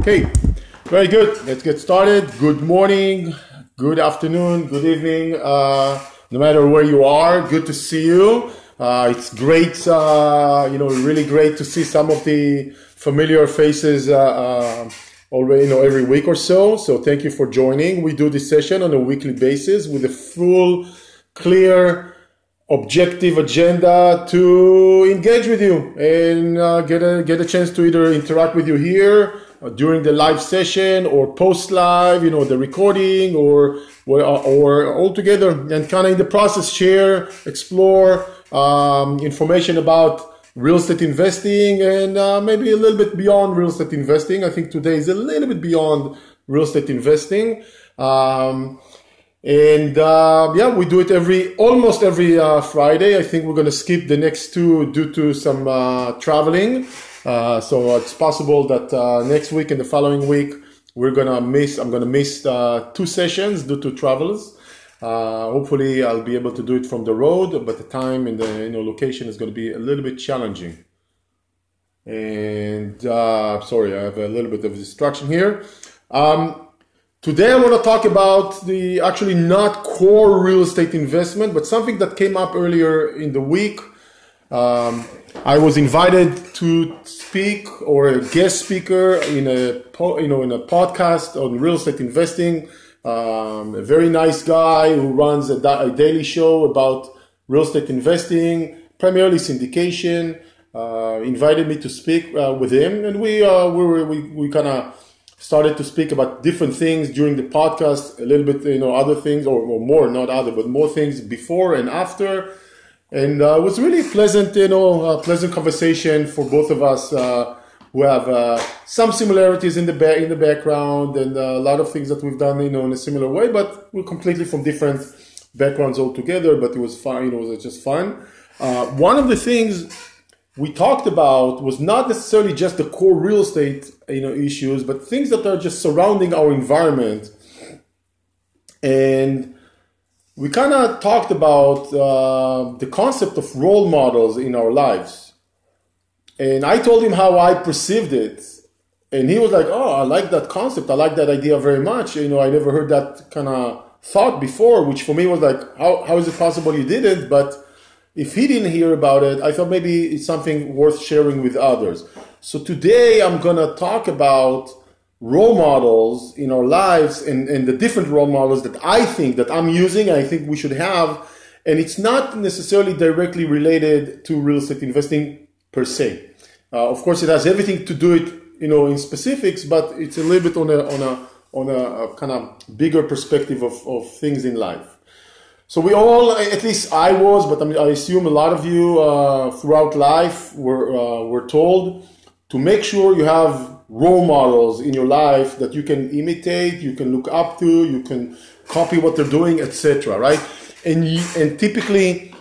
Okay, very good. Let's get started. Good morning, good afternoon, good evening. Uh, no matter where you are, good to see you. Uh, it's great, uh, you know, really great to see some of the familiar faces uh, uh, already, you know, every week or so. So thank you for joining. We do this session on a weekly basis with a full, clear, objective agenda to engage with you and uh, get a get a chance to either interact with you here during the live session or post live, you know, the recording or or, or all together and kind of in the process share, explore um, information about real estate investing and uh, maybe a little bit beyond real estate investing. I think today is a little bit beyond real estate investing. Um, and uh, yeah, we do it every almost every uh, Friday. I think we're going to skip the next two due to some uh, traveling. Uh, so it's possible that uh, next week and the following week we're gonna miss. I'm gonna miss uh, two sessions due to travels. hopefully, I'll be able to do it from the road, but the time and the you know location is to be a little bit challenging. And sorry, I have a little bit of distraction here. Um, Today I want to talk about the actually not core real estate investment, but something that came up earlier in the week. Um, I was invited to speak or a guest speaker in a you know in a podcast on real estate investing. Um, a very nice guy who runs a, a, daily show about real estate investing, primarily syndication. Uh, invited me to speak uh, with him, and we uh, we we, we kind of started to speak about different things during the podcast, a little bit, you know, other things, or, or more, not other, but more things before and after. And uh, it was really pleasant, you know, a pleasant conversation for both of us uh, who have uh, some similarities in the ba- in the background and uh, a lot of things that we've done, you know, in a similar way, but we're completely from different backgrounds altogether. But it was fun, you know, it was just fun. Uh, one of the things we talked about was not necessarily just the core real estate you know issues but things that are just surrounding our environment and we kind of talked about uh, the concept of role models in our lives and i told him how i perceived it and he was like oh i like that concept i like that idea very much you know i never heard that kind of thought before which for me was like how, how is it possible you didn't? but if he didn't hear about it, I thought maybe it's something worth sharing with others. So today I'm going to talk about role models in our lives and, and the different role models that I think that I'm using, I think we should have. And it's not necessarily directly related to real estate investing per se. Uh, of course, it has everything to do it, you know, in specifics, but it's a little bit on a, on a, on a, a kind of bigger perspective of, of things in life. So we all, at least I was, but I assume a lot of you uh, throughout life were uh, were told to make sure you have role models in your life that you can imitate, you can look up to, you can copy what they're doing, etc. Right? And you, and typically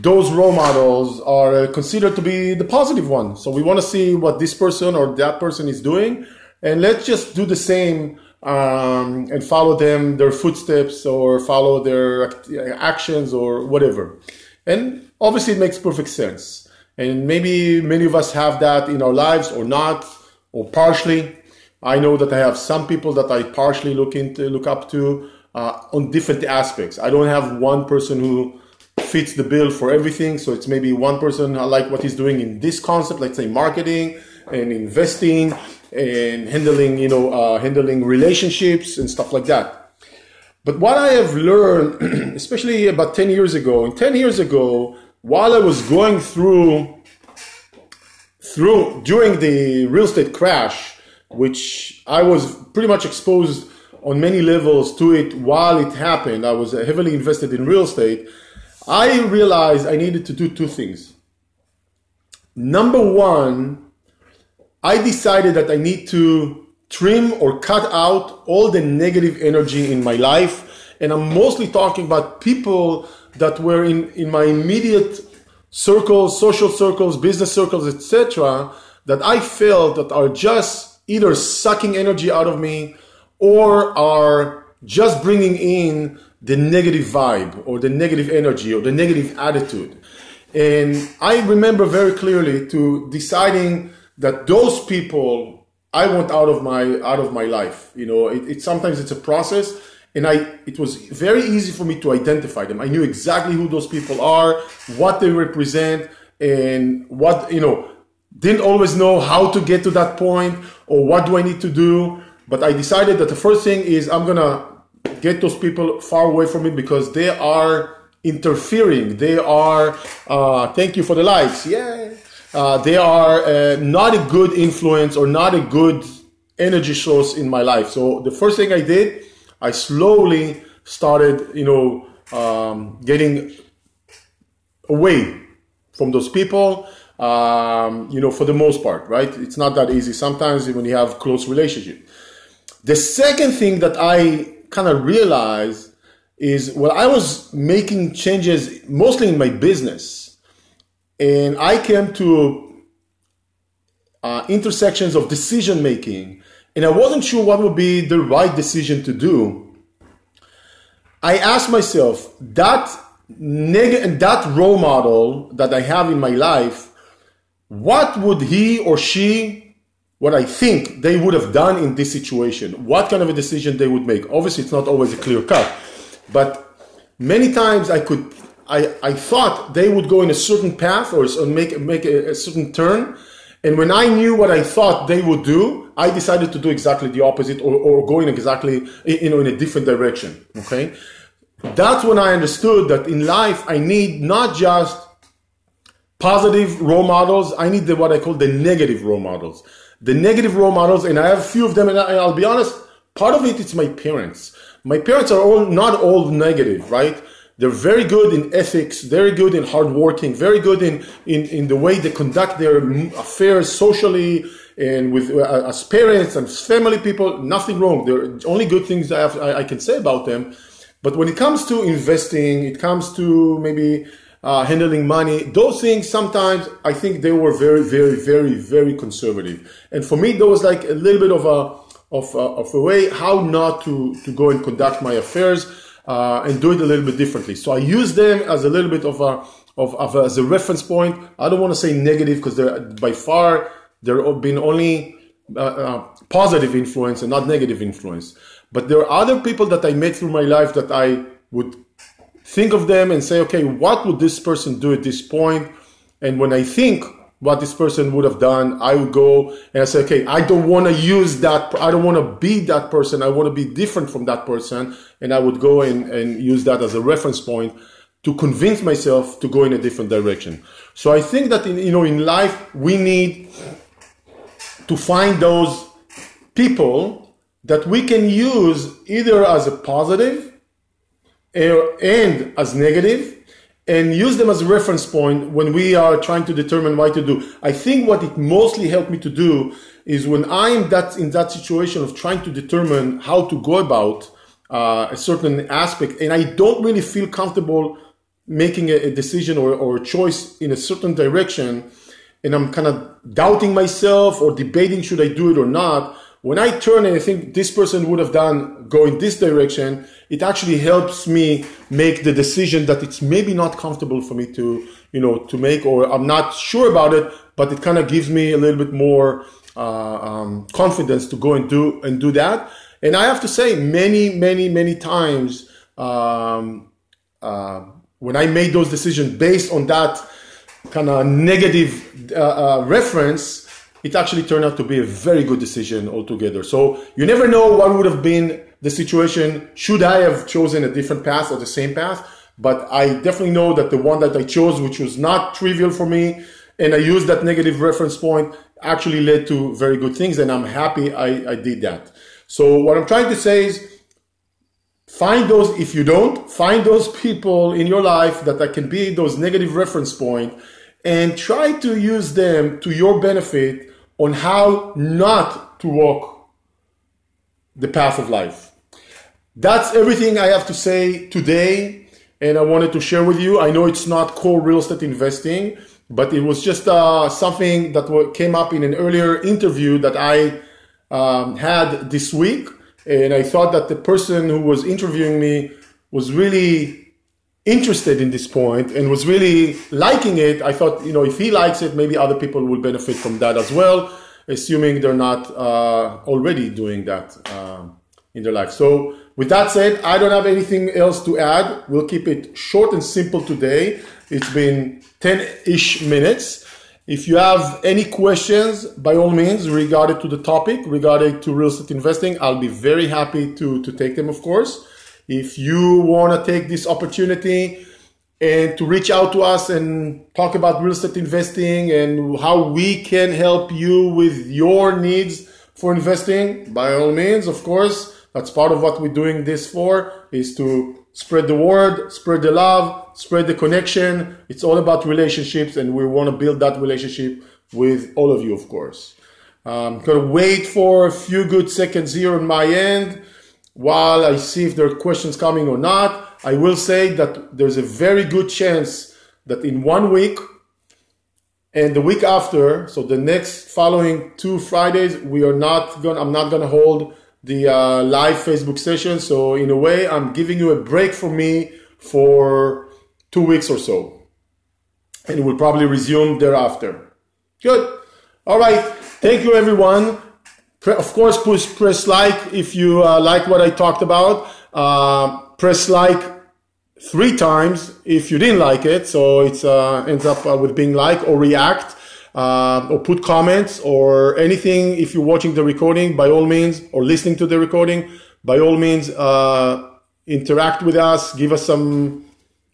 those role models are considered to be the positive one. So we want to see what this person or that person is doing, and let's just do the same um, and follow them, their footsteps, or follow their actions, or whatever. And obviously, it makes perfect sense. And maybe many of us have that in our lives, or not, or partially. I know that I have some people that I partially look into, look up to uh, on different aspects. I don't have one person who fits the bill for everything. So it's maybe one person I like what he's doing in this concept, let's say marketing and investing and handling, you know, uh, handling relationships and stuff like that. But what I have learned, especially about 10 years ago, and 10 years ago, while I was going through, through, during the real estate crash, which I was pretty much exposed on many levels to it while it happened, I was heavily invested in real estate. I realized I needed to do two things. Number one, I decided that I need to trim or cut out all the negative energy in my life. And I'm mostly talking about people that were in, in my immediate circles, social circles, business circles, etc., that I felt that are just either sucking energy out of me or are just bringing in the negative vibe or the negative energy or the negative attitude. And I remember very clearly to deciding that those people I want out of my out of my life. You know, it, it sometimes it's a process, and I it was very easy for me to identify them. I knew exactly who those people are, what they represent, and what you know. Didn't always know how to get to that point or what do I need to do, but I decided that the first thing is I'm gonna get those people far away from me because they are interfering. They are, uh, thank you for the likes. Yeah. Uh, they are uh, not a good influence or not a good energy source in my life. So the first thing I did, I slowly started, you know, um, getting away from those people. Um, you know, for the most part, right? It's not that easy. Sometimes when you have close relationship. The second thing that I kind of realized is well, I was making changes mostly in my business and I came to uh, intersections of decision making, and I wasn't sure what would be the right decision to do. I asked myself that neg- that role model that I have in my life, what would he or she, what I think they would have done in this situation? What kind of a decision they would make? Obviously, it's not always a clear cut, but many times I could I, I thought they would go in a certain path or make, make a, a, certain turn. And when I knew what I thought they would do, I decided to do exactly the opposite or, or go in exactly, you know, in a different direction. Okay. That's when I understood that in life, I need not just positive role models. I need the, what I call the negative role models. The negative role models, and I have a few of them, and I'll be honest, part of it, it is my parents. My parents are all not all negative, right? They're very good in ethics, very good in hard working, very good in, in, in the way they conduct their affairs socially and with uh, as parents and family people. Nothing wrong. There are only good things I, have, I, I, can say about them. But when it comes to investing, it comes to maybe uh, handling money, those things sometimes I think they were very, very, very, very conservative. And for me, there was like a little bit of a of of a way how not to to go and conduct my affairs uh, and do it a little bit differently. So I use them as a little bit of a, of, of a, as a reference point. I don't want to say negative because they're by far there have been only uh, uh, positive influence and not negative influence. But there are other people that I met through my life that I would think of them and say, okay, what would this person do at this point? And when I think what this person would have done, I would go and I say, okay, I don't want to use that. I don't want to be that person. I want to be different from that person. And I would go and, and use that as a reference point to convince myself to go in a different direction. So I think that in, you know, in life, we need to find those people that we can use either as a positive and as negative and use them as a reference point when we are trying to determine what to do. I think what it mostly helped me to do is when I'm that in that situation of trying to determine how to go about uh, a certain aspect, and I don't really feel comfortable making a, a decision or, or a choice in a certain direction, and I'm kind of doubting myself or debating should I do it or not. When I turn and I think this person would have done go in this direction, it actually helps me make the decision that it's maybe not comfortable for me to, you know, to make, or I'm not sure about it, but it kind of gives me a little bit more uh, um, confidence to go and do and do that. And I have to say, many, many, many times um, uh, when I made those decisions based on that kind of negative uh, uh reference, it actually turned out to be a very good decision altogether. So you never know what would have been the situation should I have chosen a different path or the same path. But I definitely know that the one that I chose, which was not trivial for me, and I used that negative reference point, actually led to very good things, and I'm happy I, I did that. So what I'm trying to say is find those if you don't find those people in your life that, that can be those negative reference point and try to use them to your benefit on how not to walk the path of life. That's everything I have to say today, and I wanted to share with you. I know it's not core real estate investing, but it was just uh, something that came up in an earlier interview that I um, had this week, and I thought that the person who was interviewing me was really interested in this point and was really liking it, I thought, you know, if he likes it, maybe other people will benefit from that as well. assuming they're not uh, already doing that uh, in their life. So, with that said, I don't have anything else to add. We'll keep it short and simple today. It's been 10 ish minutes. If you have any questions, by all means, regarding to the topic, regarding to real estate investing, I'll be very happy to, to take them, of course. If you want to take this opportunity and to reach out to us and talk about real estate investing and how we can help you with your needs for investing, by all means, of course, that's part of what we're doing this for is to spread the word, spread the love, spread the connection. It's all about relationships, and we want to build that relationship with all of you, of course. I'm gonna wait for a few good seconds here on my end while I see if there are questions coming or not. I will say that there's a very good chance that in one week and the week after, so the next following two Fridays, we are not going. I'm not gonna hold the uh, live Facebook session. So in a way, I'm giving you a break from me for two weeks or so, and we'll probably resume thereafter. Good. All right. Thank you, everyone. Of course, push press like if you uh, like what I talked about. Uh, press like three times if you didn't like it. So it uh, ends up uh, with being like or react uh, or put comments or anything. If you're watching the recording, by all means, or listening to the recording, by all means, uh, interact with us. Give us some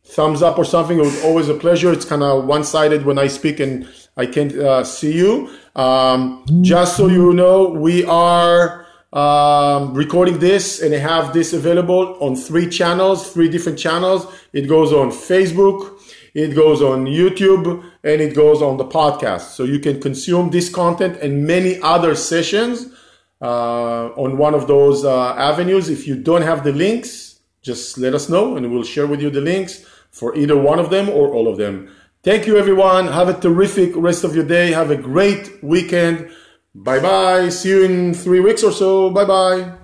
thumbs up or something. It was always a pleasure. It's kind of one sided when I speak and I can't see you. Um, just so you know, we are um, recording this and I have this available on three channels, three different channels. It goes on Facebook, it goes on YouTube, and it goes on the podcast. So you can consume this content and many other sessions uh, on one of those uh, avenues. If you don't have the links, just let us know and we'll share with you the links for either one of them or all of them. Thank you, everyone. Have a terrific rest of your day. Have a great weekend. Bye bye. See you in three weeks or so. Bye bye.